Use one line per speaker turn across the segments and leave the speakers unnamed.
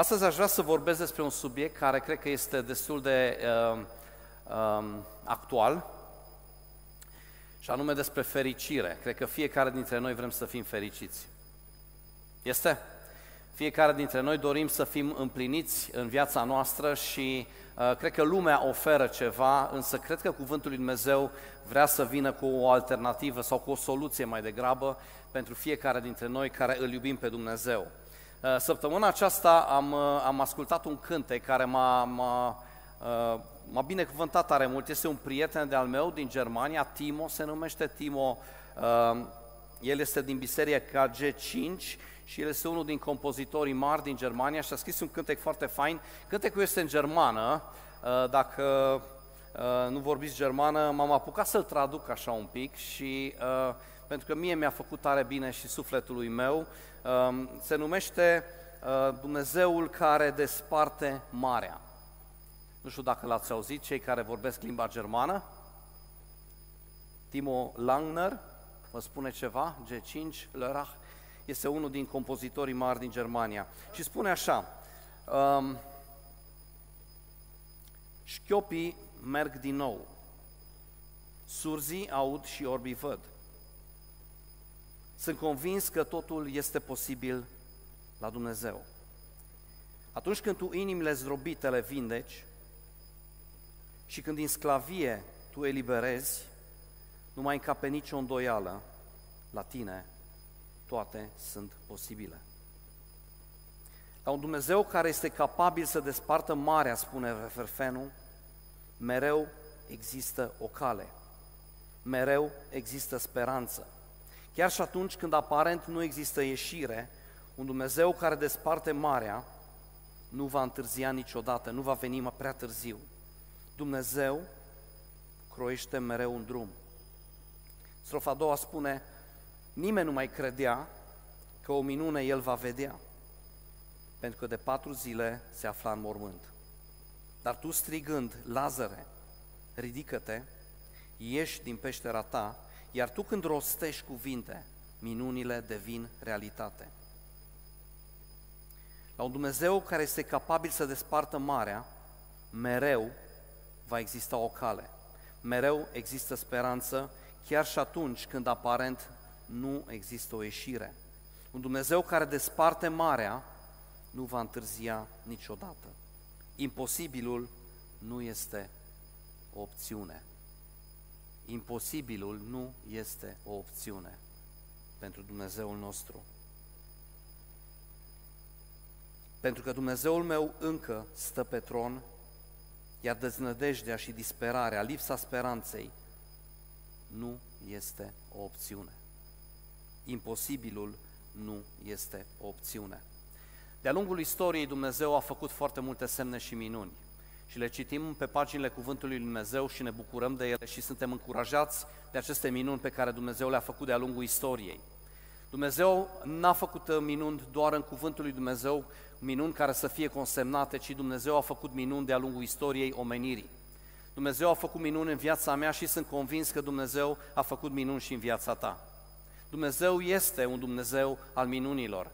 Astăzi aș vrea să vorbesc despre un subiect care cred că este destul de uh, uh, actual, și anume despre fericire. Cred că fiecare dintre noi vrem să fim fericiți. Este? Fiecare dintre noi dorim să fim împliniți în viața noastră și uh, cred că lumea oferă ceva, însă cred că Cuvântul lui Dumnezeu vrea să vină cu o alternativă sau cu o soluție mai degrabă pentru fiecare dintre noi care îl iubim pe Dumnezeu. Uh, săptămâna aceasta am, uh, am ascultat un cântec care m-a, m-a, uh, m-a binecuvântat tare mult. Este un prieten de-al meu din Germania, Timo, se numește Timo. El este din biserica G5 și el este unul din compozitorii mari din Germania și a scris un cântec foarte fain. Cântecul este în germană, dacă nu vorbiți germană, m-am apucat să-l traduc așa un pic și pentru că mie mi-a făcut tare bine și sufletului meu, Um, se numește uh, Dumnezeul care desparte marea. Nu știu dacă l-ați auzit, cei care vorbesc limba germană. Timo Langner, vă spune ceva, G5, Lörrach, este unul din compozitorii mari din Germania. Și spune așa, um, șchiopii merg din nou, surzii aud și orbii văd. Sunt convins că totul este posibil la Dumnezeu. Atunci când tu inimile zdrobite le vindeci și când din sclavie tu eliberezi, nu mai încape nicio îndoială, la tine toate sunt posibile. La un Dumnezeu care este capabil să despartă marea, spune Ferfenu, mereu există o cale, mereu există speranță. Chiar și atunci când aparent nu există ieșire, un Dumnezeu care desparte marea nu va întârzia niciodată, nu va veni mai prea târziu. Dumnezeu croiește mereu un drum. Strofa a doua spune, nimeni nu mai credea că o minune el va vedea, pentru că de patru zile se afla în mormânt. Dar tu strigând, Lazare, ridică-te, ieși din peștera ta iar tu când rostești cuvinte, minunile devin realitate. La un Dumnezeu care este capabil să despartă marea, mereu va exista o cale. Mereu există speranță, chiar și atunci când aparent nu există o ieșire. Un Dumnezeu care desparte marea nu va întârzia niciodată. Imposibilul nu este o opțiune imposibilul nu este o opțiune pentru Dumnezeul nostru. Pentru că Dumnezeul meu încă stă pe tron, iar deznădejdea și disperarea, lipsa speranței, nu este o opțiune. Imposibilul nu este o opțiune. De-a lungul istoriei, Dumnezeu a făcut foarte multe semne și minuni și le citim pe paginile Cuvântului Lui Dumnezeu și ne bucurăm de ele și suntem încurajați de aceste minuni pe care Dumnezeu le-a făcut de-a lungul istoriei. Dumnezeu n-a făcut uh, minuni doar în Cuvântul lui Dumnezeu, minuni care să fie consemnate, ci Dumnezeu a făcut minuni de-a lungul istoriei omenirii. Dumnezeu a făcut minuni în viața mea și sunt convins că Dumnezeu a făcut minuni și în viața ta. Dumnezeu este un Dumnezeu al minunilor.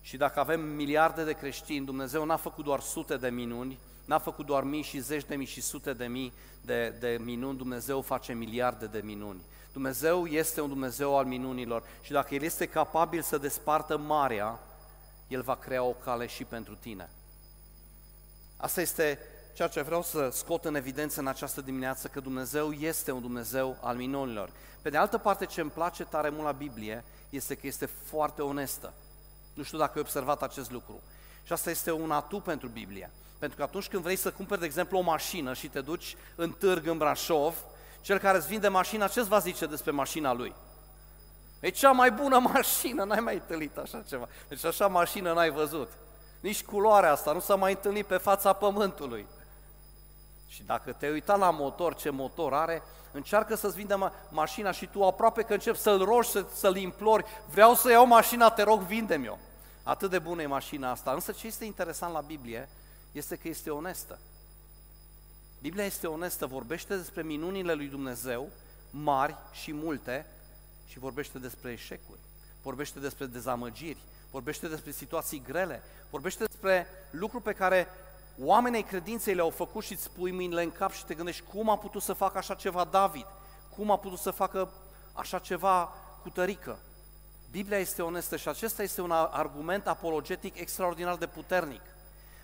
Și dacă avem miliarde de creștini, Dumnezeu n-a făcut doar sute de minuni, N-a făcut doar mii și zeci de mii și sute de mii de, de minuni, Dumnezeu face miliarde de minuni. Dumnezeu este un Dumnezeu al minunilor și dacă El este capabil să despartă marea, El va crea o cale și pentru tine. Asta este ceea ce vreau să scot în evidență în această dimineață, că Dumnezeu este un Dumnezeu al minunilor. Pe de altă parte, ce îmi place tare mult la Biblie este că este foarte onestă. Nu știu dacă ai observat acest lucru. Și asta este un atu pentru Biblie. Pentru că atunci când vrei să cumperi, de exemplu, o mașină și te duci în târg în Brașov, cel care îți vinde mașina, ce-ți va zice despre mașina lui? E cea mai bună mașină, n-ai mai întâlnit așa ceva. Deci așa mașină n-ai văzut. Nici culoarea asta nu s-a mai întâlnit pe fața pământului. Și dacă te uita la motor, ce motor are, încearcă să-ți vindă ma- mașina și tu aproape că începi să-l rogi, să, să-l implori, vreau să iau mașina, te rog, vinde-mi-o. Atât de bună e mașina asta. Însă ce este interesant la Biblie este că este onestă. Biblia este onestă, vorbește despre minunile lui Dumnezeu, mari și multe, și vorbește despre eșecuri, vorbește despre dezamăgiri, vorbește despre situații grele, vorbește despre despre lucruri pe care oamenii credinței le-au făcut și îți pui mâinile în cap și te gândești cum a putut să facă așa ceva David, cum a putut să facă așa ceva cu tărică. Biblia este onestă și acesta este un argument apologetic extraordinar de puternic.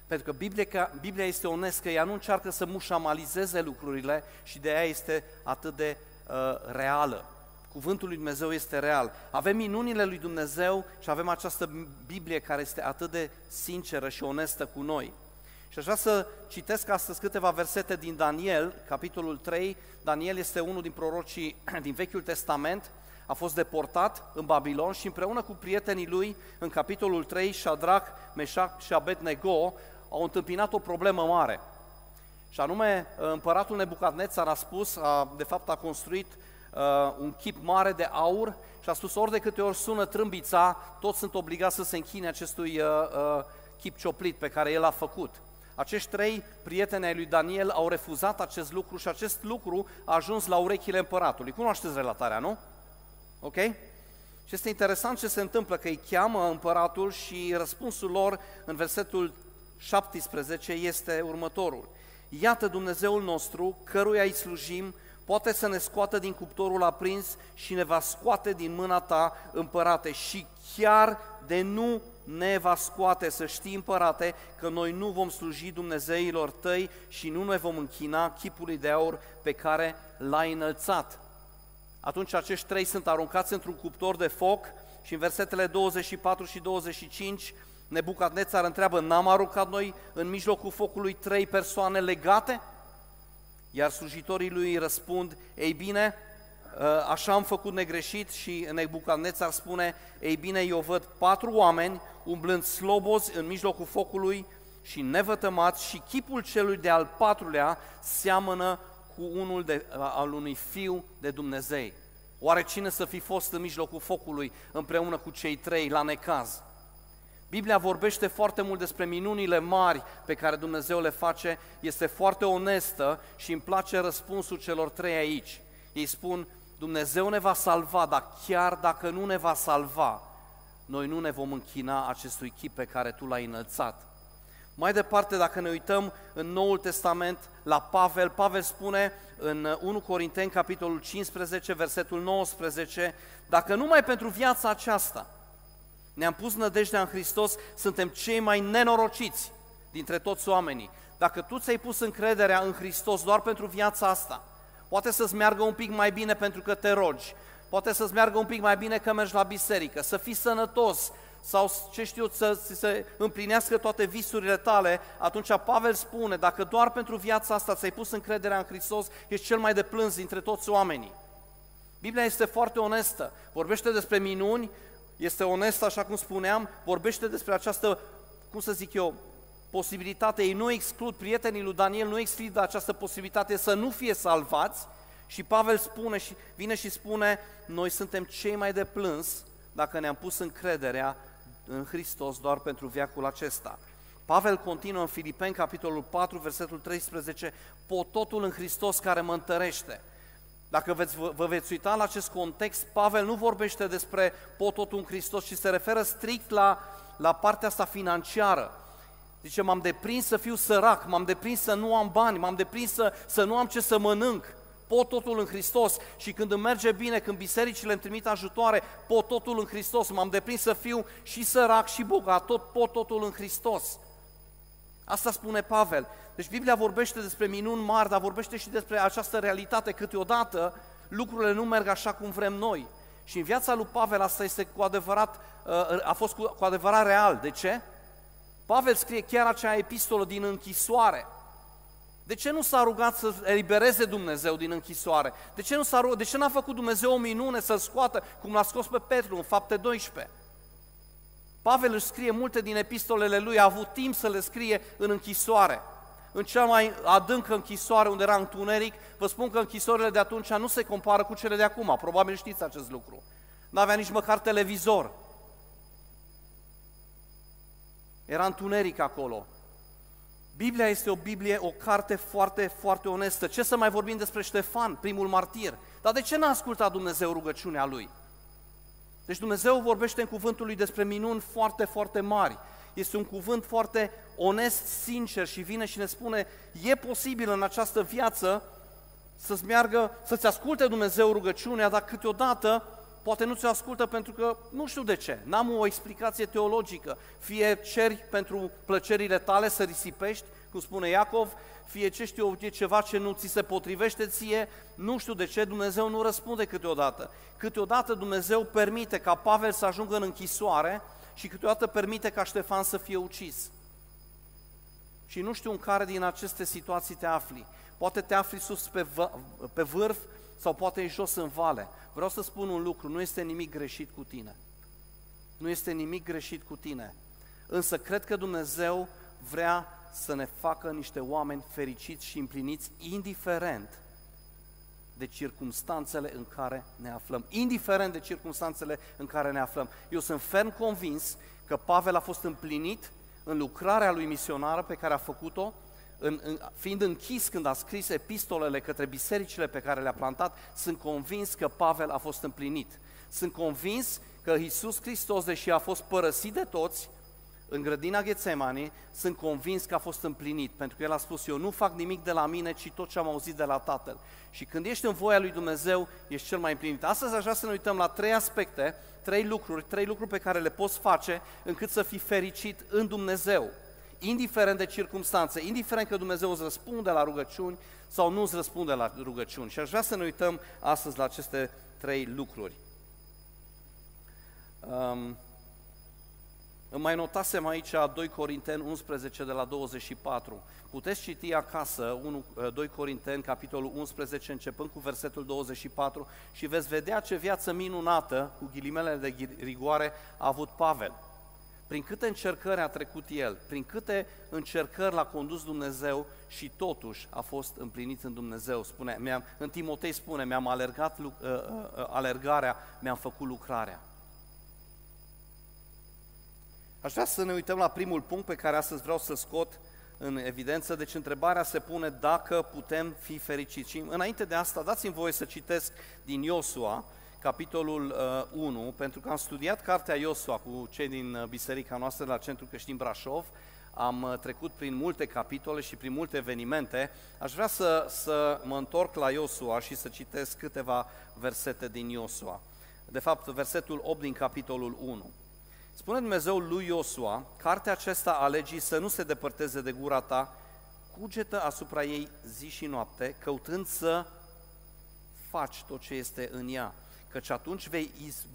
Pentru că Biblia, Biblia este onestă, ea nu încearcă să mușamalizeze lucrurile și de aia este atât de uh, reală. Cuvântul lui Dumnezeu este real. Avem minunile lui Dumnezeu și avem această Biblie care este atât de sinceră și onestă cu noi. Și aș vrea să citesc astăzi câteva versete din Daniel, capitolul 3. Daniel este unul din prorocii din Vechiul Testament, a fost deportat în Babilon și împreună cu prietenii lui, în capitolul 3, Shadrach, Meshach și Abednego, au întâmpinat o problemă mare. Și anume, împăratul Nebucadnețar a spus, a, de fapt a construit uh, un chip mare de aur și a spus ori de câte ori sună trâmbița, toți sunt obligați să se închine acestui uh, uh, chip cioplit pe care el a făcut. Acești trei prieteni ai lui Daniel au refuzat acest lucru și acest lucru a ajuns la urechile împăratului. Cunoașteți relatarea, nu? Ok? Și este interesant ce se întâmplă, că îi cheamă împăratul și răspunsul lor în versetul 17 este următorul. Iată Dumnezeul nostru, căruia îi slujim, poate să ne scoată din cuptorul aprins și ne va scoate din mâna ta, împărate, și chiar de nu ne va scoate, să știi, împărate, că noi nu vom sluji Dumnezeilor tăi și nu ne vom închina chipului de aur pe care l-ai înălțat. Atunci acești trei sunt aruncați într-un cuptor de foc și în versetele 24 și 25 Nebucadnețar întreabă, n-am aruncat noi în mijlocul focului trei persoane legate? Iar slujitorii lui răspund, ei bine, ă, așa am făcut negreșit și Nebucadnețar spune, ei bine, eu văd patru oameni umblând slobozi în mijlocul focului și nevătămați și chipul celui de al patrulea seamănă cu unul de, al unui fiu de Dumnezeu. Oare cine să fi fost în mijlocul focului împreună cu cei trei la necaz? Biblia vorbește foarte mult despre minunile mari pe care Dumnezeu le face, este foarte onestă și îmi place răspunsul celor trei aici. Ei spun, Dumnezeu ne va salva, dar chiar dacă nu ne va salva, noi nu ne vom închina acestui chip pe care Tu l-ai înălțat. Mai departe, dacă ne uităm în Noul Testament la Pavel, Pavel spune în 1 Corinteni, capitolul 15, versetul 19, dacă numai pentru viața aceasta ne-am pus nădejdea în Hristos, suntem cei mai nenorociți dintre toți oamenii. Dacă tu ți-ai pus încrederea în Hristos doar pentru viața asta, poate să-ți meargă un pic mai bine pentru că te rogi, poate să-ți meargă un pic mai bine că mergi la biserică, să fii sănătos, sau ce știu, să se împlinească toate visurile tale, atunci Pavel spune, dacă doar pentru viața asta ți-ai pus încrederea în Hristos, ești cel mai de plâns dintre toți oamenii. Biblia este foarte onestă, vorbește despre minuni, este onestă, așa cum spuneam, vorbește despre această, cum să zic eu, posibilitate, ei nu exclud, prietenii lui Daniel nu exclud această posibilitate să nu fie salvați și Pavel spune și vine și spune, noi suntem cei mai de plâns dacă ne-am pus încrederea în Hristos doar pentru viacul acesta. Pavel continuă în Filipeni, capitolul 4, versetul 13, pot totul în Hristos care mă întărește. Dacă veți, vă veți uita la acest context, Pavel nu vorbește despre pot totul în Hristos, ci se referă strict la, la partea asta financiară. Zice, m-am deprins să fiu sărac, m-am deprins să nu am bani, m-am deprins să, să nu am ce să mănânc pot totul în Hristos și când îmi merge bine, când bisericile îmi trimit ajutoare, pot totul în Hristos, m-am deprins să fiu și sărac și bogat, tot pot totul în Hristos. Asta spune Pavel. Deci Biblia vorbește despre minuni mari, dar vorbește și despre această realitate. Câteodată lucrurile nu merg așa cum vrem noi. Și în viața lui Pavel asta este cu adevărat, uh, a fost cu adevărat real. De ce? Pavel scrie chiar acea epistolă din închisoare. De ce nu s-a rugat să elibereze Dumnezeu din închisoare? De ce nu s-a rugat? De ce n-a făcut Dumnezeu o minune să-l scoată, cum l-a scos pe Petru în fapte 12? Pavel își scrie multe din epistolele lui, a avut timp să le scrie în închisoare. În cea mai adâncă închisoare unde era întuneric, vă spun că închisorile de atunci nu se compară cu cele de acum, probabil știți acest lucru. Nu avea nici măcar televizor. Era întuneric acolo. Biblia este o Biblie, o carte foarte, foarte onestă. Ce să mai vorbim despre Ștefan, primul martir? Dar de ce n-a ascultat Dumnezeu rugăciunea lui? Deci Dumnezeu vorbește în cuvântul lui despre minuni foarte, foarte mari. este un cuvânt foarte onest, sincer și vine și ne spune, e posibil în această viață să-ți meargă, să-ți asculte Dumnezeu rugăciunea, dar câteodată poate nu ți-o ascultă pentru că nu știu de ce, n-am o explicație teologică. Fie ceri pentru plăcerile tale să risipești, cum spune Iacov, fie ce știu eu, e ceva ce nu ți se potrivește ție, nu știu de ce Dumnezeu nu răspunde câteodată. Câteodată Dumnezeu permite ca Pavel să ajungă în închisoare și câteodată permite ca Ștefan să fie ucis. Și nu știu în care din aceste situații te afli. Poate te afli sus pe, v- pe vârf sau poate e jos în vale. Vreau să spun un lucru, nu este nimic greșit cu tine. Nu este nimic greșit cu tine. Însă cred că Dumnezeu vrea să ne facă niște oameni fericiți și împliniți, indiferent de circumstanțele în care ne aflăm. Indiferent de circumstanțele în care ne aflăm. Eu sunt ferm convins că Pavel a fost împlinit în lucrarea lui misionară pe care a făcut-o, în, în, fiind închis când a scris epistolele către bisericile pe care le-a plantat, sunt convins că Pavel a fost împlinit. Sunt convins că Iisus Hristos, deși a fost părăsit de toți, în grădina Ghețemani, sunt convins că a fost împlinit, pentru că el a spus, eu nu fac nimic de la mine, ci tot ce am auzit de la Tatăl. Și când ești în voia lui Dumnezeu, ești cel mai împlinit. Astăzi aș vrea să ne uităm la trei aspecte, trei lucruri, trei lucruri pe care le poți face încât să fii fericit în Dumnezeu. Indiferent de circunstanțe, indiferent că Dumnezeu îți răspunde la rugăciuni sau nu îți răspunde la rugăciuni. Și aș vrea să ne uităm astăzi la aceste trei lucruri. Um, îmi mai notasem aici 2 Corinteni 11 de la 24. Puteți citi acasă 1, 2 Corinteni, capitolul 11, începând cu versetul 24 și veți vedea ce viață minunată, cu ghilimele de rigoare, a avut Pavel. Prin câte încercări a trecut el, prin câte încercări l-a condus Dumnezeu și totuși a fost împlinit în Dumnezeu. Spune, mi-am, în Timotei spune, mi-am alergat uh, uh, alergarea, mi-am făcut lucrarea. Aș vrea să ne uităm la primul punct pe care astăzi vreau să scot în evidență. Deci întrebarea se pune dacă putem fi fericiți. Și înainte de asta, dați-mi voie să citesc din Iosua, capitolul uh, 1, pentru că am studiat cartea Iosua cu cei din uh, biserica noastră la Centrul Creștin Brașov, am uh, trecut prin multe capitole și prin multe evenimente. Aș vrea să, să mă întorc la Iosua și să citesc câteva versete din Iosua. De fapt, versetul 8 din capitolul 1. Spune Dumnezeu lui Iosua, cartea aceasta a legii să nu se depărteze de gura ta, cugetă asupra ei zi și noapte, căutând să faci tot ce este în ea, căci atunci vei iz,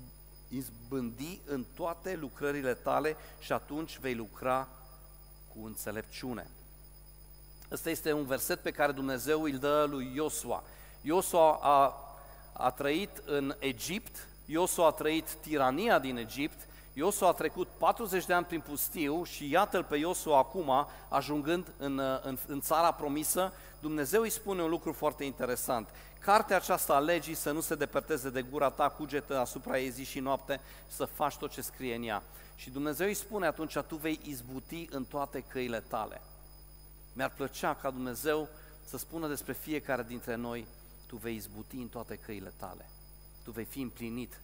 izbândi în toate lucrările tale și atunci vei lucra cu înțelepciune. Ăsta este un verset pe care Dumnezeu îl dă lui Iosua. Iosua a, a trăit în Egipt, Iosua a trăit tirania din Egipt, Iosua a trecut 40 de ani prin pustiu și iată-l pe Iosua acum, ajungând în, în, în țara promisă, Dumnezeu îi spune un lucru foarte interesant. Cartea aceasta a legii să nu se depărteze de gura ta, cugetă asupra ei zi și noapte, să faci tot ce scrie în ea. Și Dumnezeu îi spune atunci, tu vei izbuti în toate căile tale. Mi-ar plăcea ca Dumnezeu să spună despre fiecare dintre noi, tu vei izbuti în toate căile tale. Tu vei fi împlinit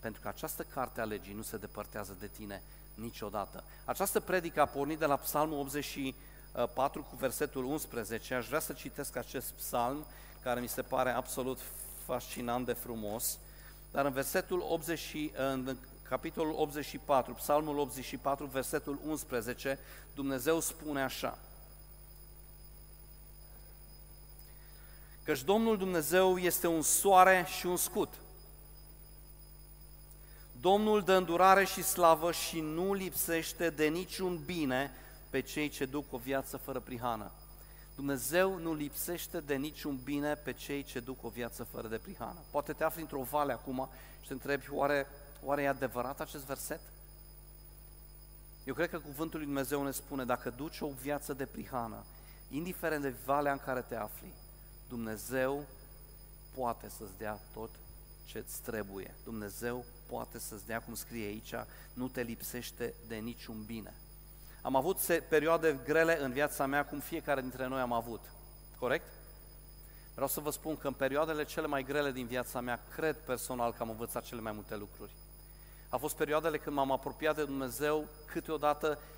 pentru că această carte a legii nu se depărtează de tine niciodată. Această predică a pornit de la Psalmul 84 cu versetul 11. Aș vrea să citesc acest psalm, care mi se pare absolut fascinant de frumos, dar în versetul 80, în capitolul 84, psalmul 84, versetul 11, Dumnezeu spune așa, Căci Domnul Dumnezeu este un soare și un scut. Domnul dă îndurare și slavă și nu lipsește de niciun bine pe cei ce duc o viață fără prihană. Dumnezeu nu lipsește de niciun bine pe cei ce duc o viață fără de prihană. Poate te afli într-o vale acum și te întrebi, oare, oare e adevărat acest verset? Eu cred că cuvântul lui Dumnezeu ne spune, dacă duci o viață de prihană, indiferent de valea în care te afli, Dumnezeu poate să-ți dea tot ce îți trebuie. Dumnezeu poate să-ți dea, cum scrie aici, nu te lipsește de niciun bine. Am avut perioade grele în viața mea, cum fiecare dintre noi am avut. Corect? Vreau să vă spun că în perioadele cele mai grele din viața mea, cred personal că am învățat cele mai multe lucruri. A fost perioadele când m-am apropiat de Dumnezeu, câteodată uh,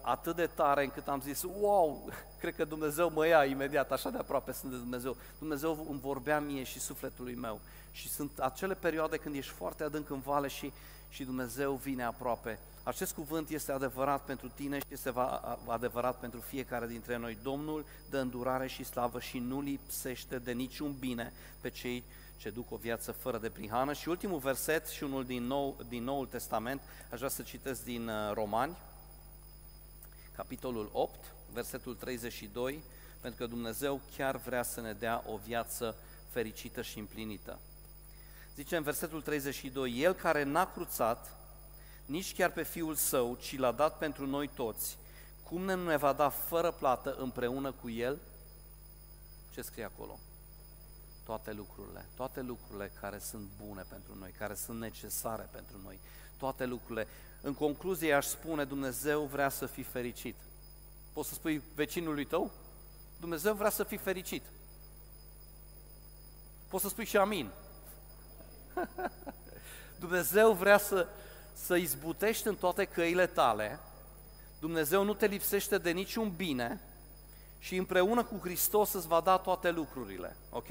atât de tare încât am zis, wow, cred că Dumnezeu mă ia imediat, așa de aproape sunt de Dumnezeu. Dumnezeu îmi vorbea mie și sufletului meu. Și sunt acele perioade când ești foarte adânc în vale și, și Dumnezeu vine aproape. Acest cuvânt este adevărat pentru tine și este adevărat pentru fiecare dintre noi. Domnul dă îndurare și slavă și nu lipsește de niciun bine pe cei ce duc o viață fără de prihană. Și ultimul verset și unul din, nou, din Noul Testament, aș vrea să citesc din uh, Romani, capitolul 8, versetul 32, pentru că Dumnezeu chiar vrea să ne dea o viață fericită și împlinită. Zice în versetul 32, El care n-a cruțat nici chiar pe Fiul Său, ci l-a dat pentru noi toți, cum ne nu ne va da fără plată împreună cu El? Ce scrie acolo? Toate lucrurile, toate lucrurile care sunt bune pentru noi, care sunt necesare pentru noi, toate lucrurile. În concluzie aș spune, Dumnezeu vrea să fii fericit. Poți să spui vecinului tău? Dumnezeu vrea să fii fericit. Poți să spui și amin. Dumnezeu vrea să, să izbutești în toate căile tale, Dumnezeu nu te lipsește de niciun bine și împreună cu Hristos îți va da toate lucrurile, ok?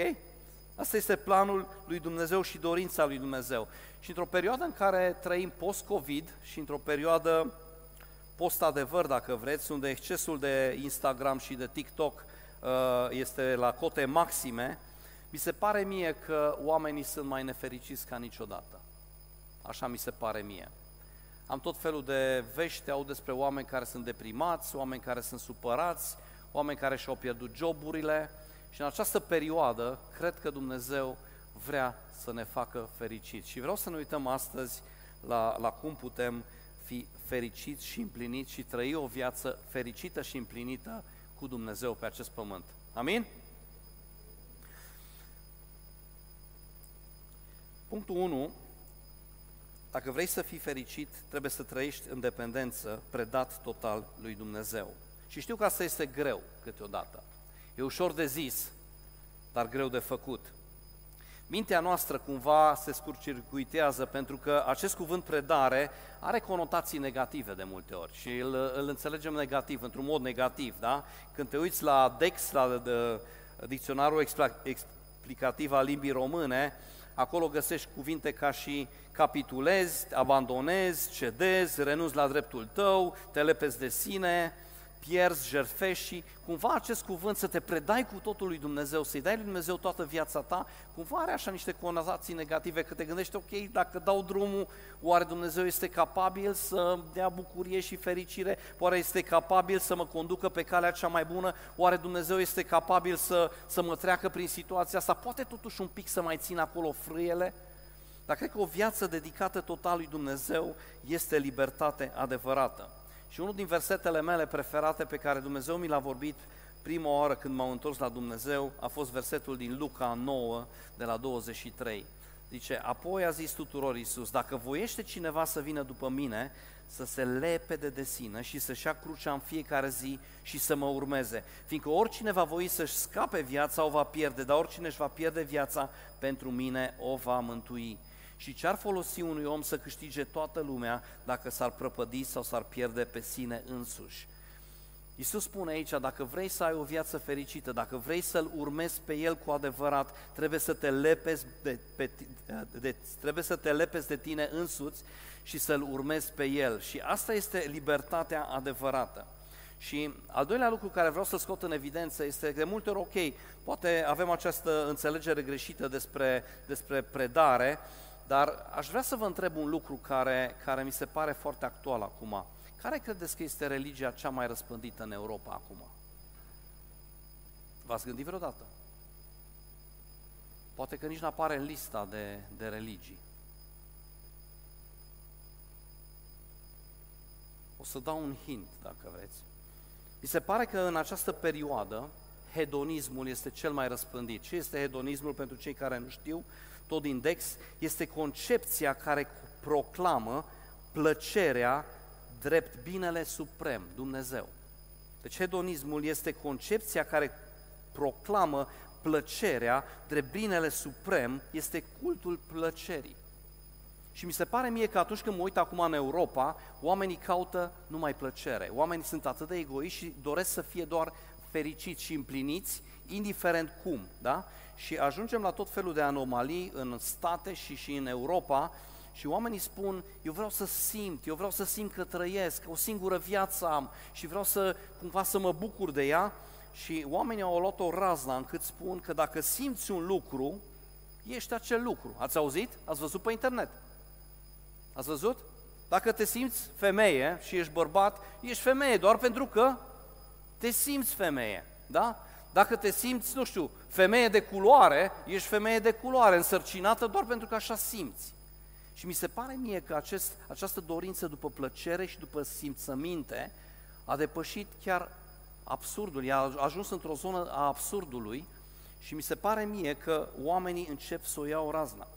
Asta este planul lui Dumnezeu și dorința lui Dumnezeu. Și într-o perioadă în care trăim post-Covid și într-o perioadă post-adevăr, dacă vreți, unde excesul de Instagram și de TikTok uh, este la cote maxime, mi se pare mie că oamenii sunt mai nefericiți ca niciodată. Așa mi se pare mie. Am tot felul de vești, au despre oameni care sunt deprimați, oameni care sunt supărați, oameni care și-au pierdut joburile și în această perioadă cred că Dumnezeu vrea să ne facă fericiți. Și vreau să ne uităm astăzi la, la cum putem fi fericiți și împliniți și trăi o viață fericită și împlinită cu Dumnezeu pe acest pământ. Amin? Punctul 1 dacă vrei să fii fericit, trebuie să trăiești în dependență, predat total lui Dumnezeu. Și știu că asta este greu câteodată. E ușor de zis, dar greu de făcut. Mintea noastră cumva se scurcircuitează pentru că acest cuvânt predare are conotații negative de multe ori și îl, îl înțelegem negativ, într-un mod negativ, da? Când te uiți la DEX, la de, dicționarul explicativ al limbii române, acolo găsești cuvinte ca și capitulezi, abandonezi, cedezi, renunți la dreptul tău, te lepezi de sine, pierzi, jerfești și cumva acest cuvânt să te predai cu totul lui Dumnezeu, să-i dai lui Dumnezeu toată viața ta, cumva are așa niște conotații negative, că te gândești, ok, dacă dau drumul, oare Dumnezeu este capabil să dea bucurie și fericire, oare este capabil să mă conducă pe calea cea mai bună, oare Dumnezeu este capabil să, să mă treacă prin situația asta, poate totuși un pic să mai țin acolo frâiele? Dar cred că o viață dedicată total lui Dumnezeu este libertate adevărată. Și unul din versetele mele preferate pe care Dumnezeu mi l-a vorbit prima oară când m-am întors la Dumnezeu a fost versetul din Luca 9, de la 23. Zice, apoi a zis tuturor Iisus, dacă voiește cineva să vină după mine, să se lepede de sine și să-și ia crucea în fiecare zi și să mă urmeze. Fiindcă oricine va voi să-și scape viața, o va pierde, dar oricine își va pierde viața, pentru mine o va mântui. Și ce ar folosi unui om să câștige toată lumea dacă s-ar prăpădi sau s-ar pierde pe sine însuși? Iisus spune aici, dacă vrei să ai o viață fericită, dacă vrei să-L urmezi pe El cu adevărat, trebuie să te lepezi de, pe, de, trebuie să te lepezi de tine însuți și să-L urmezi pe El. Și asta este libertatea adevărată. Și al doilea lucru care vreau să scot în evidență este că de multe ori, ok, poate avem această înțelegere greșită despre, despre predare, dar aș vrea să vă întreb un lucru care, care mi se pare foarte actual acum. Care credeți că este religia cea mai răspândită în Europa acum? V-ați gândit vreodată? Poate că nici nu apare în lista de, de religii. O să dau un hint, dacă vreți. Mi se pare că în această perioadă hedonismul este cel mai răspândit. Ce este hedonismul pentru cei care nu știu? Tot din Dex, este concepția care proclamă plăcerea drept binele suprem, Dumnezeu. Deci hedonismul este concepția care proclamă plăcerea drept binele suprem, este cultul plăcerii. Și mi se pare mie că atunci când mă uit acum în Europa, oamenii caută numai plăcere. Oamenii sunt atât de egoiști și doresc să fie doar fericiți și împliniți, indiferent cum, da? Și ajungem la tot felul de anomalii în state și și în Europa și oamenii spun, eu vreau să simt, eu vreau să simt că trăiesc, o singură viață am și vreau să cumva să mă bucur de ea și oamenii au luat o razna încât spun că dacă simți un lucru, ești acel lucru. Ați auzit? Ați văzut pe internet? Ați văzut? Dacă te simți femeie și ești bărbat, ești femeie doar pentru că te simți femeie, da? Dacă te simți, nu știu, femeie de culoare, ești femeie de culoare, însărcinată doar pentru că așa simți. Și mi se pare mie că acest, această dorință după plăcere și după simțăminte a depășit chiar absurdul, a ajuns într-o zonă a absurdului și mi se pare mie că oamenii încep să o iau razna.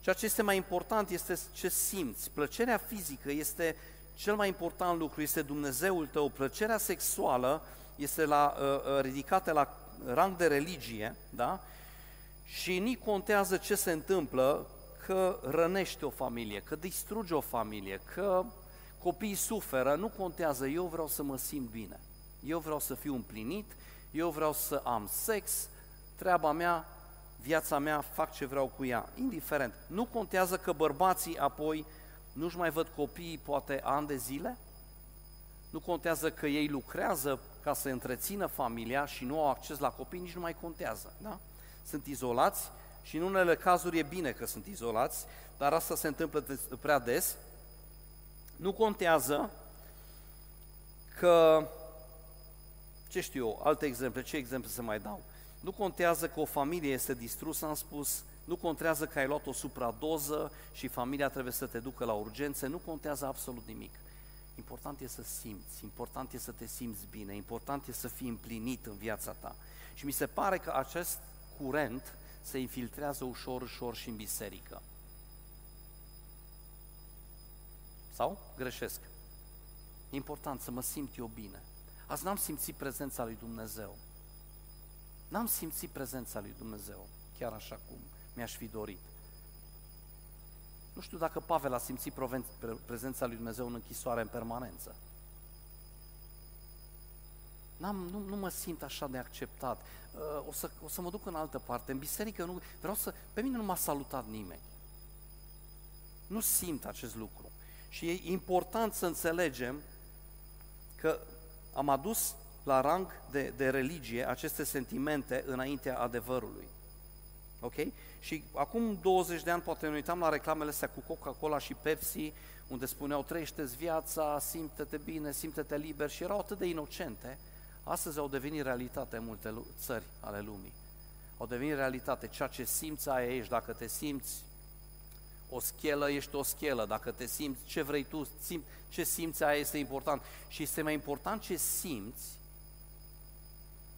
Ceea ce este mai important este ce simți. Plăcerea fizică este cel mai important lucru, este Dumnezeul tău. Plăcerea sexuală este la, uh, uh, ridicată la rang de religie, da? Și nici contează ce se întâmplă, că rănește o familie, că distruge o familie, că copiii suferă, nu contează, eu vreau să mă simt bine. Eu vreau să fiu împlinit, eu vreau să am sex, treaba mea, viața mea, fac ce vreau cu ea, indiferent. Nu contează că bărbații apoi nu-și mai văd copiii poate ani de zile? Nu contează că ei lucrează ca să întrețină familia și nu au acces la copii, nici nu mai contează. Da? Sunt izolați și în unele cazuri e bine că sunt izolați, dar asta se întâmplă prea des. Nu contează că, ce știu eu, alte exemple, ce exemple să mai dau? Nu contează că o familie este distrusă, am spus, nu contează că ai luat o supradoză și familia trebuie să te ducă la urgențe, nu contează absolut nimic. Important e să simți, important e să te simți bine, important e să fii împlinit în viața ta. Și mi se pare că acest curent se infiltrează ușor, ușor și în biserică. Sau greșesc? E important să mă simt eu bine. Azi n-am simțit prezența lui Dumnezeu. N-am simțit prezența lui Dumnezeu, chiar așa cum mi-aș fi dorit. Nu știu dacă Pavel a simțit prezența lui Dumnezeu în închisoare în permanență. N-am, nu, nu mă simt așa de acceptat. Uh, o, să, o să mă duc în altă parte. În biserică nu, vreau să... Pe mine nu m-a salutat nimeni. Nu simt acest lucru. Și e important să înțelegem că am adus la rang de, de religie aceste sentimente înaintea adevărului. Ok? Și acum 20 de ani poate ne uitam la reclamele astea cu Coca-Cola și Pepsi, unde spuneau trăiește viața, simte-te bine, simte-te liber și erau atât de inocente, astăzi au devenit realitate în multe țări ale lumii. Au devenit realitate. Ceea ce simți, aia ești. Dacă te simți o schelă, ești o schelă. Dacă te simți ce vrei tu, simți, ce simți, aia este important. Și este mai important ce simți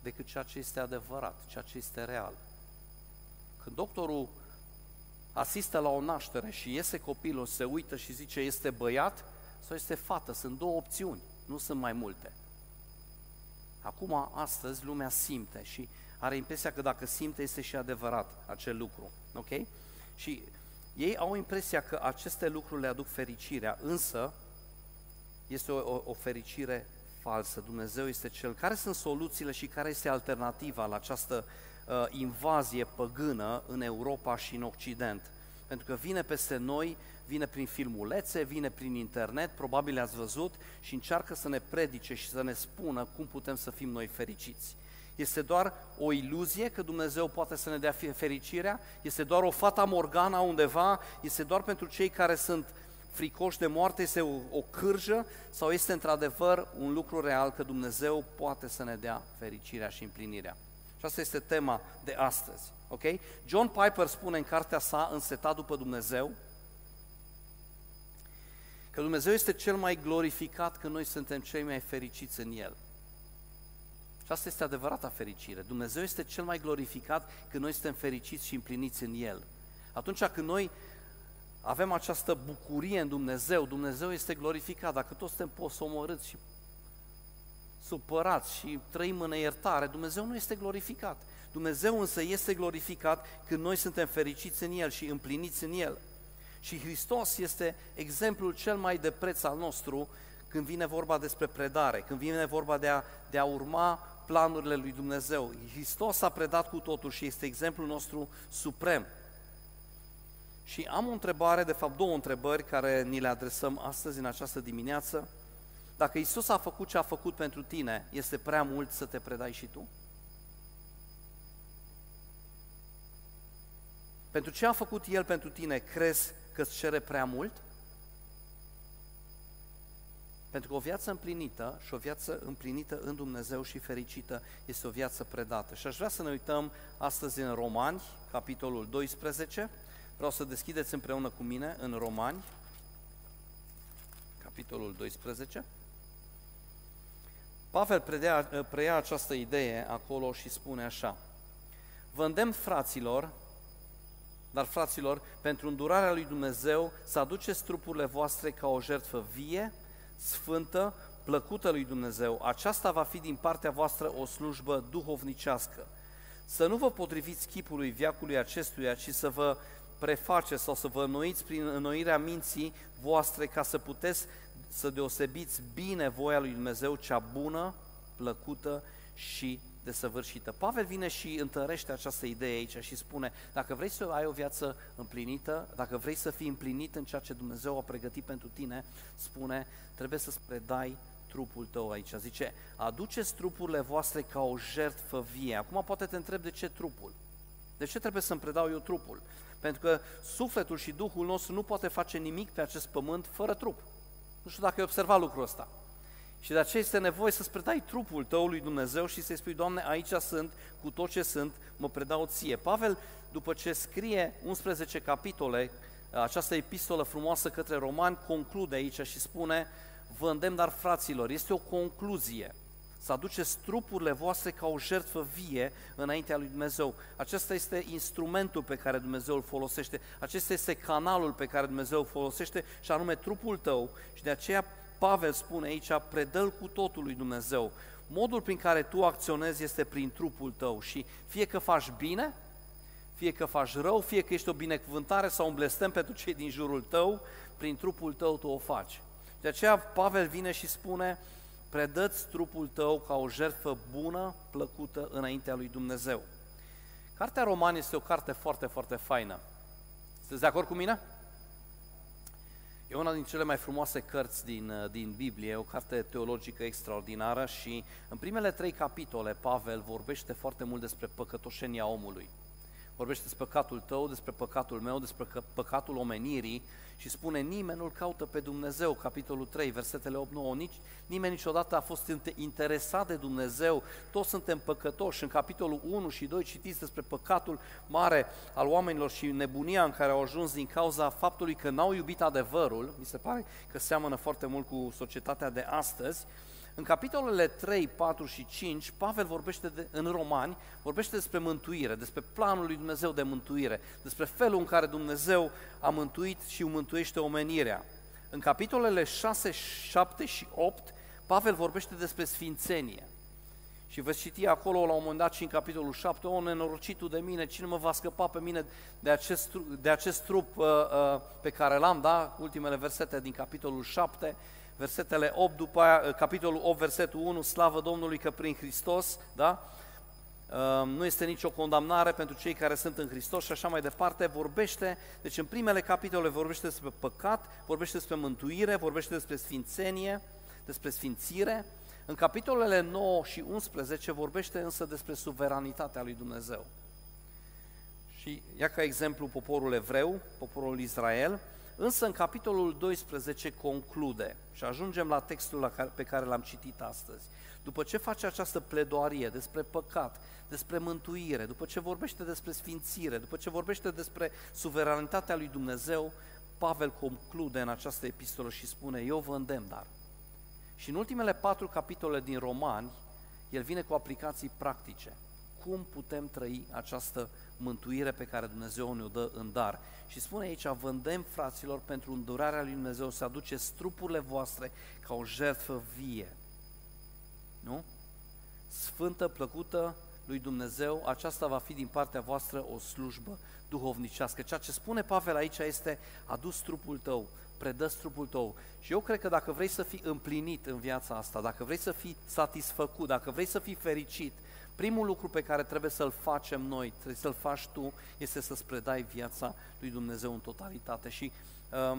decât ceea ce este adevărat, ceea ce este real. Când doctorul asistă la o naștere și iese copilul, se uită și zice este băiat sau este fată, sunt două opțiuni, nu sunt mai multe. Acum, astăzi, lumea simte și are impresia că dacă simte este și adevărat acel lucru, ok? Și ei au impresia că aceste lucruri le aduc fericirea, însă este o, o, o fericire falsă. Dumnezeu este Cel. Care sunt soluțiile și care este alternativa la această uh, invazie păgână în Europa și în Occident? Pentru că vine peste noi, vine prin filmulețe, vine prin internet, probabil ați văzut, și încearcă să ne predice și să ne spună cum putem să fim noi fericiți. Este doar o iluzie că Dumnezeu poate să ne dea fericirea? Este doar o fata morgana undeva? Este doar pentru cei care sunt fricoși de moarte? Este o, o cârjă? Sau este într-adevăr un lucru real că Dumnezeu poate să ne dea fericirea și împlinirea? Și asta este tema de astăzi. Ok? John Piper spune în cartea sa, Însetat după Dumnezeu, că Dumnezeu este cel mai glorificat, că noi suntem cei mai fericiți în El. Și asta este adevărata fericire. Dumnezeu este cel mai glorificat când noi suntem fericiți și împliniți în El. Atunci când noi avem această bucurie în Dumnezeu, Dumnezeu este glorificat. Dacă toți suntem posomorâți și supărați și trăim în iertare, Dumnezeu nu este glorificat. Dumnezeu însă este glorificat când noi suntem fericiți în El și împliniți în El. Și Hristos este exemplul cel mai de preț al nostru când vine vorba despre predare, când vine vorba de a, de a urma planurile lui Dumnezeu. Hristos a predat cu totul și este exemplul nostru suprem. Și am o întrebare, de fapt două întrebări care ni le adresăm astăzi în această dimineață. Dacă Isus a făcut ce a făcut pentru tine, este prea mult să te predai și tu? Pentru ce a făcut El pentru tine, crezi că îți cere prea mult? Pentru că o viață împlinită și o viață împlinită în Dumnezeu și fericită este o viață predată. Și aș vrea să ne uităm astăzi în Romani, capitolul 12. Vreau să deschideți împreună cu mine în Romani, capitolul 12. Pavel predea, preia această idee acolo și spune așa. Vă îndemn, fraților, dar, fraților, pentru îndurarea lui Dumnezeu, să aduceți trupurile voastre ca o jertfă vie, sfântă, plăcută lui Dumnezeu. Aceasta va fi din partea voastră o slujbă duhovnicească. Să nu vă potriviți chipului viacului acestuia, ci să vă prefaceți sau să vă înnoiți prin înnoirea minții voastre ca să puteți să deosebiți bine voia lui Dumnezeu, cea bună, plăcută și desăvârșită. Pavel vine și întărește această idee aici și spune, dacă vrei să ai o viață împlinită, dacă vrei să fii împlinit în ceea ce Dumnezeu a pregătit pentru tine, spune, trebuie să-ți predai trupul tău aici. Zice, aduceți trupurile voastre ca o jertfă vie. Acum poate te întreb de ce trupul? De ce trebuie să-mi predau eu trupul? Pentru că sufletul și Duhul nostru nu poate face nimic pe acest pământ fără trup. Nu știu dacă ai observat lucrul ăsta. Și de aceea este nevoie să-ți predai trupul tău lui Dumnezeu și să-i spui, Doamne, aici sunt, cu tot ce sunt, mă predau ție. Pavel, după ce scrie 11 capitole, această epistolă frumoasă către romani, conclude aici și spune, vă îndemn, dar fraților, este o concluzie, să aduceți trupurile voastre ca o jertfă vie înaintea lui Dumnezeu. Acesta este instrumentul pe care Dumnezeu îl folosește, acesta este canalul pe care Dumnezeu îl folosește și anume trupul tău și de aceea Pavel spune aici, predă cu totul lui Dumnezeu. Modul prin care tu acționezi este prin trupul tău și fie că faci bine, fie că faci rău, fie că ești o binecuvântare sau un blestem pentru cei din jurul tău, prin trupul tău tu o faci. De aceea Pavel vine și spune, predă-ți trupul tău ca o jertfă bună, plăcută înaintea lui Dumnezeu. Cartea Roman este o carte foarte, foarte faină. Sunteți de acord cu mine? E una din cele mai frumoase cărți din, uh, din Biblie, o carte teologică extraordinară și în primele trei capitole Pavel vorbește foarte mult despre păcătoșenia omului. Vorbește despre păcatul tău, despre păcatul meu, despre păcatul omenirii și spune nimeni nu-L caută pe Dumnezeu, capitolul 3, versetele 8-9, nici, nimeni niciodată a fost interesat de Dumnezeu, toți suntem păcătoși. În capitolul 1 și 2 citiți despre păcatul mare al oamenilor și nebunia în care au ajuns din cauza faptului că n-au iubit adevărul, mi se pare că seamănă foarte mult cu societatea de astăzi, în capitolele 3, 4 și 5, Pavel vorbește de, în Romani, vorbește despre mântuire, despre planul lui Dumnezeu de mântuire, despre felul în care Dumnezeu a mântuit și mântuiește omenirea. În capitolele 6, 7 și 8, Pavel vorbește despre sfințenie. Și veți citi acolo la un moment dat și în capitolul 7, o nenorocitul de mine, cine mă va scăpa pe mine de acest, de acest trup uh, uh, pe care l-am, da? Ultimele versete din capitolul 7 versetele 8, după aia, capitolul 8, versetul 1, slavă Domnului că prin Hristos, da? Ehm, nu este nicio condamnare pentru cei care sunt în Hristos și așa mai departe, vorbește, deci în primele capitole vorbește despre păcat, vorbește despre mântuire, vorbește despre sfințenie, despre sfințire, în capitolele 9 și 11 vorbește însă despre suveranitatea lui Dumnezeu. Și ia ca exemplu poporul evreu, poporul Israel, Însă în capitolul 12 conclude și ajungem la textul pe care l-am citit astăzi. După ce face această pledoarie despre păcat, despre mântuire, după ce vorbește despre sfințire, după ce vorbește despre suveranitatea lui Dumnezeu, Pavel conclude în această epistolă și spune, eu vă îndemn, dar. Și în ultimele patru capitole din Romani, el vine cu aplicații practice. Cum putem trăi această mântuire pe care Dumnezeu ne-o dă în dar. Și spune aici, vă îndemn, fraților, pentru îndurarea lui Dumnezeu să aduceți trupurile voastre ca o jertfă vie. Nu? Sfântă, plăcută lui Dumnezeu, aceasta va fi din partea voastră o slujbă duhovnicească. Ceea ce spune Pavel aici este, adus trupul tău, predă trupul tău. Și eu cred că dacă vrei să fii împlinit în viața asta, dacă vrei să fii satisfăcut, dacă vrei să fii fericit, primul lucru pe care trebuie să-l facem noi, trebuie să-l faci tu, este să-ți predai viața lui Dumnezeu în totalitate. Și uh,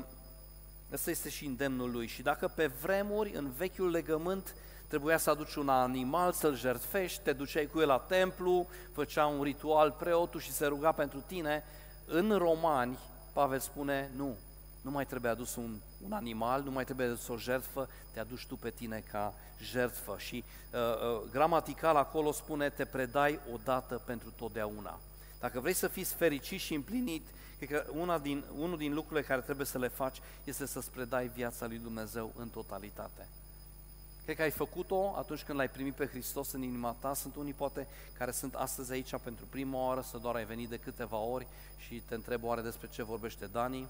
ăsta este și îndemnul lui. Și dacă pe vremuri, în vechiul legământ, trebuia să aduci un animal, să-l jertfești, te duceai cu el la templu, făcea un ritual preotul și se ruga pentru tine, în Romani, Pavel spune, nu, nu mai trebuie adus un, un animal, nu mai trebuie adus o jertfă, te aduci tu pe tine ca jertfă. Și uh, uh, gramatical acolo spune, te predai odată pentru totdeauna. Dacă vrei să fiți fericit și împlinit, cred că una din, unul din lucrurile care trebuie să le faci este să-ți predai viața lui Dumnezeu în totalitate. Cred că ai făcut-o atunci când l-ai primit pe Hristos în inima ta. Sunt unii poate care sunt astăzi aici pentru prima oară, să doar ai venit de câteva ori și te întreb oare despre ce vorbește Dani.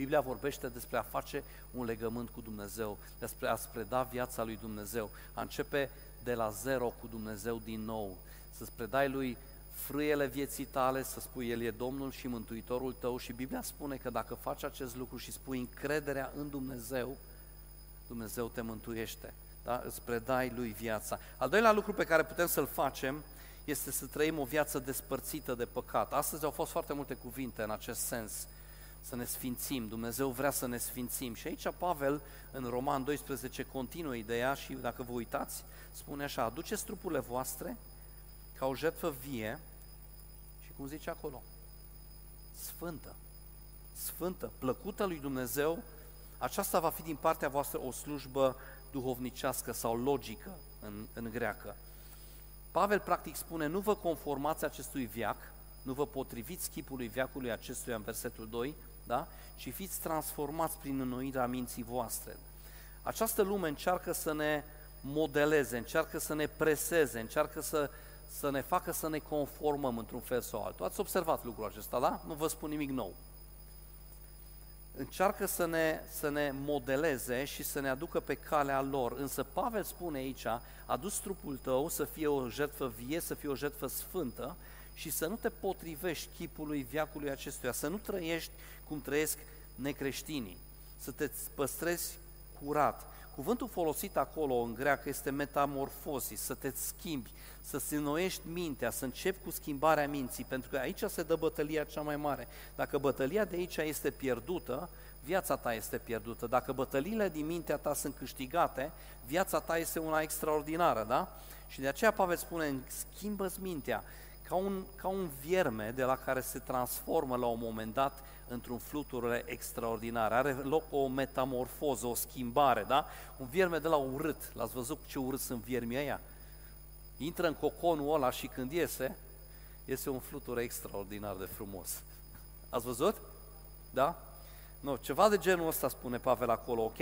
Biblia vorbește despre a face un legământ cu Dumnezeu, despre a-ți preda viața lui Dumnezeu, a începe de la zero cu Dumnezeu din nou, să-ți predai lui frâiele vieții tale, să spui El e Domnul și Mântuitorul tău și Biblia spune că dacă faci acest lucru și spui încrederea în Dumnezeu, Dumnezeu te mântuiește, da? îți predai Lui viața. Al doilea lucru pe care putem să-l facem este să trăim o viață despărțită de păcat. Astăzi au fost foarte multe cuvinte în acest sens, să ne sfințim, Dumnezeu vrea să ne sfințim. Și aici Pavel, în Roman 12, continuă ideea și dacă vă uitați, spune așa, aduceți trupurile voastre ca o jertfă vie și cum zice acolo, sfântă, sfântă, plăcută lui Dumnezeu, aceasta va fi din partea voastră o slujbă duhovnicească sau logică în, în greacă. Pavel practic spune, nu vă conformați acestui viac, nu vă potriviți chipului viacului acestuia în versetul 2, da? ci fiți transformați prin înnoirea minții voastre. Această lume încearcă să ne modeleze, încearcă să ne preseze, încearcă să, să ne facă să ne conformăm într-un fel sau altul. Ați observat lucrul acesta, da? Nu vă spun nimic nou încearcă să ne, să ne modeleze și să ne aducă pe calea lor. Însă Pavel spune aici, adus trupul tău să fie o jertfă vie, să fie o jertfă sfântă și să nu te potrivești chipului viacului acestuia, să nu trăiești cum trăiesc necreștinii, să te păstrezi curat, Cuvântul folosit acolo în greacă este metamorfosis, să te schimbi, să-ți înnoiești mintea, să începi cu schimbarea minții, pentru că aici se dă bătălia cea mai mare. Dacă bătălia de aici este pierdută, viața ta este pierdută. Dacă bătăliile din mintea ta sunt câștigate, viața ta este una extraordinară, da? Și de aceea Pavel spune, schimbă-ți mintea, ca un, ca un vierme de la care se transformă la un moment dat într-un fluture extraordinar. Are loc o metamorfoză, o schimbare, da? Un vierme de la urât. L-ați văzut ce urât sunt viermii ăia? Intră în coconul ăla și când iese, este un fluture extraordinar de frumos. Ați văzut? Da? Nu, ceva de genul ăsta spune Pavel acolo, ok?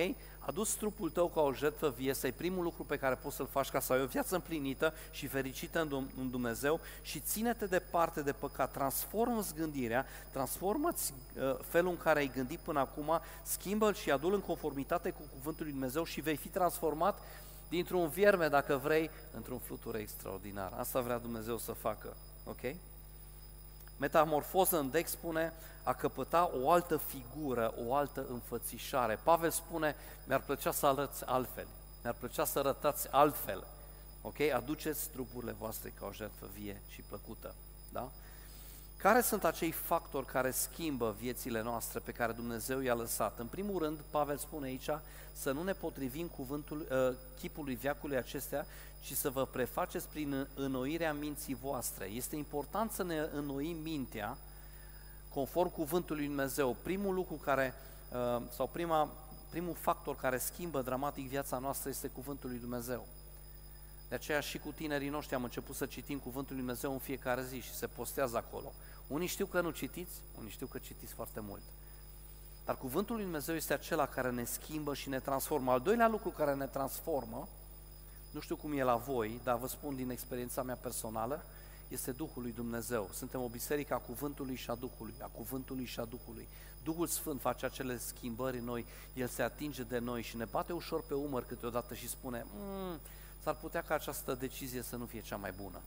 Adus trupul tău ca o jertfă vie, să primul lucru pe care poți să-l faci ca să ai o viață împlinită și fericită în Dumnezeu și ține-te departe de păcat, transformă-ți gândirea, transformă-ți uh, felul în care ai gândit până acum, schimbă-l și adu-l în conformitate cu cuvântul lui Dumnezeu și vei fi transformat dintr-un vierme, dacă vrei, într-un fluture extraordinar. Asta vrea Dumnezeu să facă, ok? Metamorfoză în Dex spune a căpăta o altă figură, o altă înfățișare. Pavel spune, mi-ar plăcea să arăți altfel, mi-ar plăcea să arătați altfel. Ok? Aduceți trupurile voastre ca o jertfă vie și plăcută. Da? Care sunt acei factori care schimbă viețile noastre pe care Dumnezeu i-a lăsat? În primul rând, Pavel spune aici să nu ne potrivim cuvântul, uh, chipului viacului acestea, ci să vă prefaceți prin înnoirea minții voastre. Este important să ne înnoim mintea conform cuvântului lui Dumnezeu. Primul lucru care, uh, sau prima, primul factor care schimbă dramatic viața noastră este cuvântul lui Dumnezeu. De aceea și cu tinerii noștri am început să citim Cuvântul Lui Dumnezeu în fiecare zi și se postează acolo. Unii știu că nu citiți, unii știu că citiți foarte mult. Dar Cuvântul Lui Dumnezeu este acela care ne schimbă și ne transformă. Al doilea lucru care ne transformă, nu știu cum e la voi, dar vă spun din experiența mea personală, este Duhul lui Dumnezeu. Suntem o biserică a Cuvântului și a Duhului, a Cuvântului și a Duhului. Duhul Sfânt face acele schimbări în noi, El se atinge de noi și ne bate ușor pe umăr câteodată și spune, mm, s-ar putea ca această decizie să nu fie cea mai bună.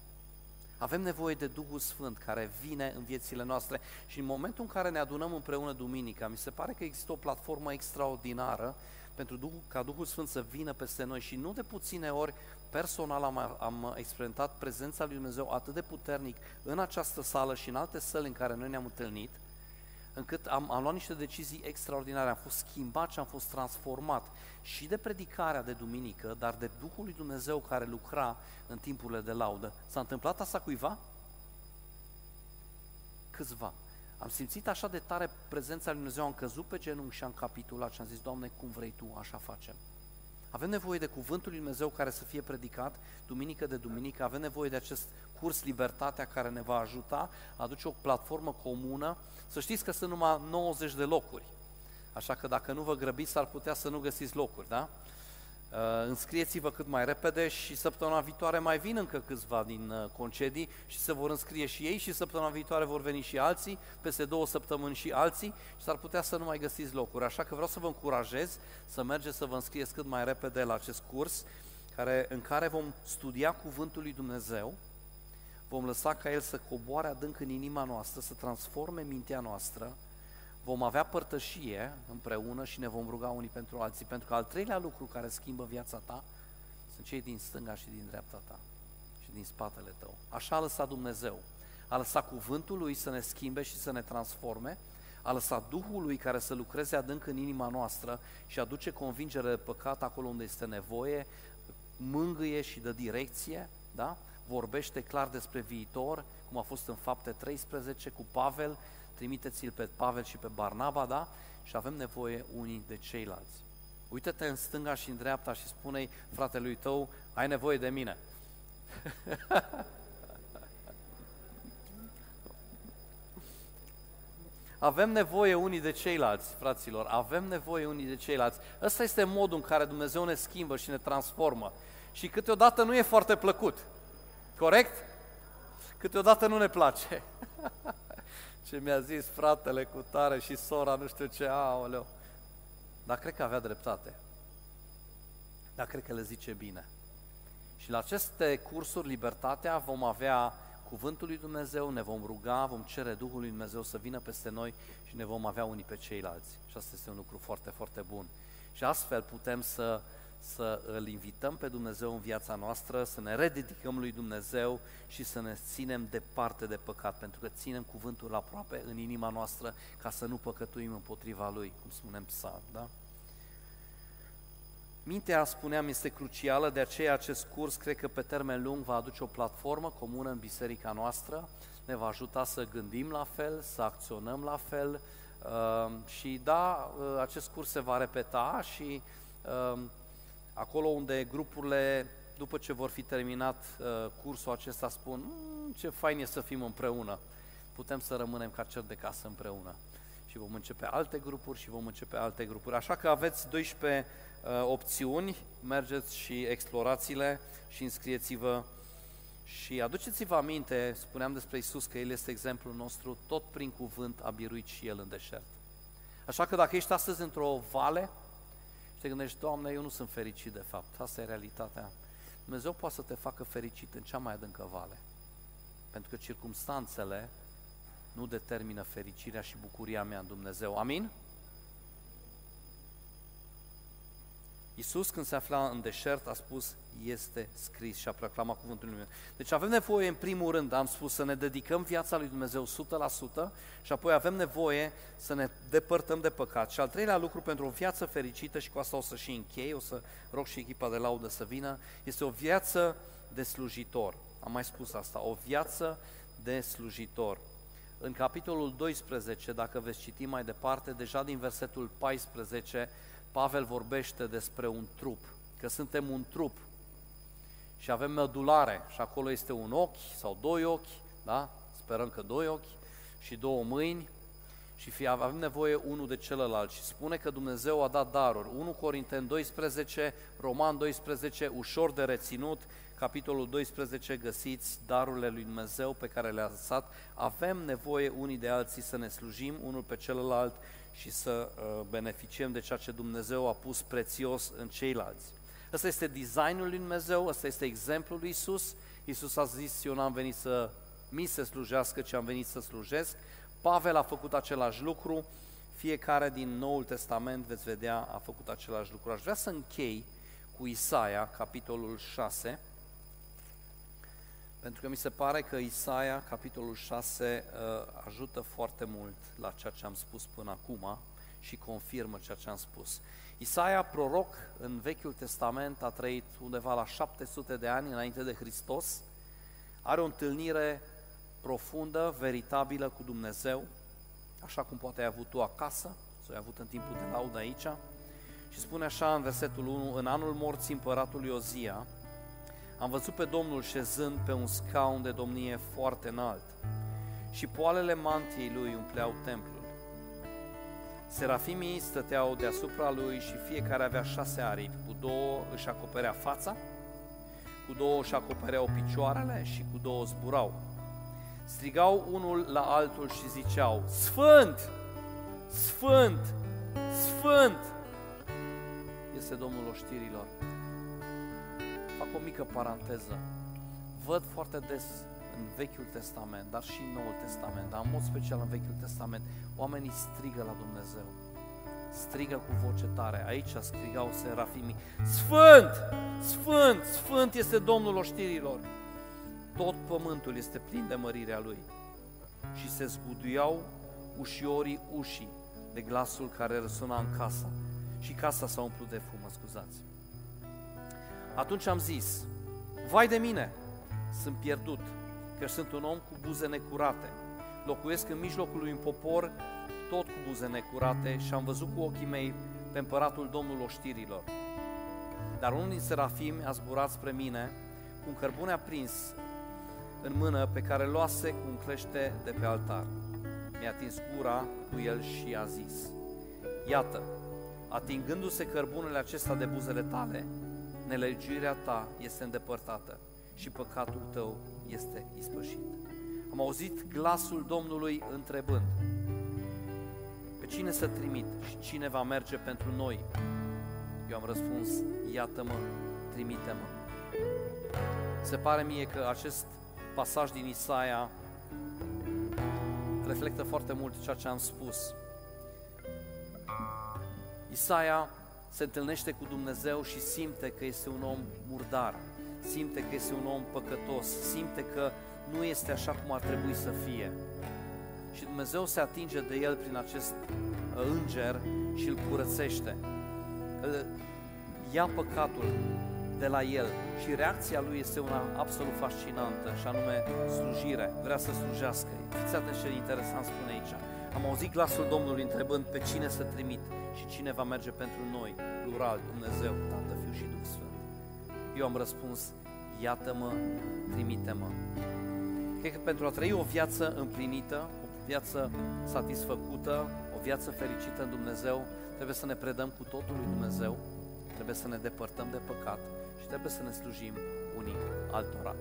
Avem nevoie de Duhul Sfânt care vine în viețile noastre și în momentul în care ne adunăm împreună duminica, mi se pare că există o platformă extraordinară pentru Duhul, ca Duhul Sfânt să vină peste noi și nu de puține ori personal am, am experimentat prezența lui Dumnezeu atât de puternic în această sală și în alte săli în care noi ne-am întâlnit, încât am, am luat niște decizii extraordinare, am fost schimbat și am fost transformat și de predicarea de duminică, dar de Duhul lui Dumnezeu care lucra în timpurile de laudă. S-a întâmplat asta cuiva? Câțiva. Am simțit așa de tare prezența lui Dumnezeu, am căzut pe genunchi și am capitulat și am zis, Doamne, cum vrei Tu, așa facem. Avem nevoie de cuvântul lui Dumnezeu care să fie predicat duminică de duminică, avem nevoie de acest curs Libertatea care ne va ajuta a aduce o platformă comună. Să știți că sunt numai 90 de locuri, așa că dacă nu vă grăbiți, ar putea să nu găsiți locuri, da? Uh, înscrieți-vă cât mai repede și săptămâna viitoare mai vin încă câțiva din uh, concedii și se vor înscrie și ei și săptămâna viitoare vor veni și alții, peste două săptămâni și alții și s-ar putea să nu mai găsiți locuri. Așa că vreau să vă încurajez să mergeți să vă înscrieți cât mai repede la acest curs care, în care vom studia Cuvântul lui Dumnezeu, vom lăsa ca El să coboare adânc în inima noastră, să transforme mintea noastră, vom avea părtășie împreună și ne vom ruga unii pentru alții, pentru că al treilea lucru care schimbă viața ta sunt cei din stânga și din dreapta ta și din spatele tău. Așa a lăsat Dumnezeu. A lăsat cuvântul lui să ne schimbe și să ne transforme, a lăsat Duhul lui care să lucreze adânc în inima noastră și aduce convingere de păcat acolo unde este nevoie, mângâie și dă direcție, da? vorbește clar despre viitor, cum a fost în fapte 13 cu Pavel, trimiteți-l pe Pavel și pe Barnaba, da? Și avem nevoie unii de ceilalți. Uită-te în stânga și în dreapta și spune-i fratelui tău, ai nevoie de mine. Avem nevoie unii de ceilalți, fraților, avem nevoie unii de ceilalți. Ăsta este modul în care Dumnezeu ne schimbă și ne transformă. Și câteodată nu e foarte plăcut. Corect? Câteodată nu ne place. ce mi-a zis fratele cu tare și sora, nu știu ce, aoleu. Dar cred că avea dreptate. Dar cred că le zice bine. Și la aceste cursuri, Libertatea, vom avea Cuvântul lui Dumnezeu, ne vom ruga, vom cere Duhul lui Dumnezeu să vină peste noi și ne vom avea unii pe ceilalți. Și asta este un lucru foarte, foarte bun. Și astfel putem să să îl invităm pe Dumnezeu în viața noastră, să ne rededicăm lui Dumnezeu și să ne ținem departe de păcat, pentru că ținem cuvântul aproape în inima noastră ca să nu păcătuim împotriva lui, cum spunem psalm, da? Mintea, spuneam, este crucială, de aceea acest curs cred că pe termen lung va aduce o platformă comună în biserica noastră, ne va ajuta să gândim la fel, să acționăm la fel uh, și da, uh, acest curs se va repeta și uh, acolo unde grupurile, după ce vor fi terminat uh, cursul acesta, spun mmm, ce fain e să fim împreună, putem să rămânem ca cer de casă împreună. Și vom începe alte grupuri și vom începe alte grupuri. Așa că aveți 12 uh, opțiuni, mergeți și explorați-le și înscrieți-vă și aduceți-vă aminte, spuneam despre Isus că El este exemplul nostru, tot prin cuvânt a biruit și El în deșert. Așa că dacă ești astăzi într-o vale, te gândești, Doamne, eu nu sunt fericit de fapt, asta e realitatea. Dumnezeu poate să te facă fericit în cea mai adâncă vale. Pentru că circumstanțele nu determină fericirea și bucuria mea în Dumnezeu. Amin? Iisus când se afla în deșert a spus, este scris și a proclamat cuvântul lui Dumnezeu. Deci avem nevoie în primul rând, am spus, să ne dedicăm viața lui Dumnezeu 100% și apoi avem nevoie să ne depărtăm de păcat. Și al treilea lucru pentru o viață fericită și cu asta o să și închei, o să rog și echipa de laudă să vină, este o viață de slujitor. Am mai spus asta, o viață de slujitor. În capitolul 12, dacă veți citi mai departe, deja din versetul 14, Pavel vorbește despre un trup, că suntem un trup și avem mădulare și acolo este un ochi sau doi ochi, da? Sperăm că doi ochi și două mâini și fie, avem nevoie unul de celălalt și spune că Dumnezeu a dat daruri. 1 Corinteni 12, Roman 12, ușor de reținut, capitolul 12 găsiți darurile lui Dumnezeu pe care le-a lăsat. Avem nevoie unii de alții să ne slujim unul pe celălalt și să uh, beneficiem de ceea ce Dumnezeu a pus prețios în ceilalți. Ăsta este designul lui Dumnezeu, ăsta este exemplul lui Isus. Isus a zis, eu n-am venit să mi se slujească, ci am venit să slujesc. Pavel a făcut același lucru, fiecare din Noul Testament, veți vedea, a făcut același lucru. Aș vrea să închei cu Isaia, capitolul 6, pentru că mi se pare că Isaia, capitolul 6, uh, ajută foarte mult la ceea ce am spus până acum și confirmă ceea ce am spus. Isaia, proroc în Vechiul Testament, a trăit undeva la 700 de ani înainte de Hristos, are o întâlnire profundă, veritabilă cu Dumnezeu, așa cum poate ai avut tu acasă, sau ai avut în timpul de laudă aici, și spune așa în versetul 1, în anul morții împăratului Ozia, am văzut pe Domnul șezând pe un scaun de domnie foarte înalt și poalele mantiei lui umpleau templul. Serafimii stăteau deasupra lui și fiecare avea șase aripi, cu două își acoperea fața, cu două își acopereau picioarele și cu două zburau. Strigau unul la altul și ziceau, Sfânt! Sfânt! Sfânt! Este Domnul oștirilor. Fac o mică paranteză. Văd foarte des în Vechiul Testament, dar și în Noul Testament, dar în mod special în Vechiul Testament, oamenii strigă la Dumnezeu. Strigă cu voce tare. Aici strigau serafimii, Sfânt! Sfânt! Sfânt este Domnul oștirilor! Tot pământul este plin de mărirea Lui. Și se zguduiau ușiorii ușii de glasul care răsuna în casa. Și casa s-a umplut de fum, scuzați. Atunci am zis, vai de mine, sunt pierdut, că sunt un om cu buze necurate. Locuiesc în mijlocul lui un popor tot cu buze necurate și am văzut cu ochii mei pe împăratul Domnul oștirilor. Dar unul din serafim a zburat spre mine cu un cărbune aprins în mână pe care luase cu un clește de pe altar. Mi-a atins gura cu el și a zis, Iată, atingându-se cărbunele acesta de buzele tale, nelegiuirea ta este îndepărtată și păcatul tău este ispășit. Am auzit glasul Domnului întrebând, pe cine să trimit și cine va merge pentru noi? Eu am răspuns, iată-mă, trimite-mă. Se pare mie că acest pasaj din Isaia reflectă foarte mult ceea ce am spus. Isaia se întâlnește cu Dumnezeu și simte că este un om murdar, simte că este un om păcătos, simte că nu este așa cum ar trebui să fie. Și Dumnezeu se atinge de el prin acest uh, înger și îl curățește. Îl ia păcatul de la el și reacția lui este una absolut fascinantă și anume slujire, vrea să slujească. Fiți atenți ce interesant spune aici. Am auzit glasul Domnului întrebând pe cine să trimit și cine va merge pentru noi, plural, Dumnezeu, Tată, Fiu și Duh Sfânt. Eu am răspuns, iată-mă, trimite-mă. Cred că pentru a trăi o viață împlinită, o viață satisfăcută, o viață fericită în Dumnezeu, trebuie să ne predăm cu totul lui Dumnezeu, trebuie să ne depărtăm de păcat și trebuie să ne slujim unii altora.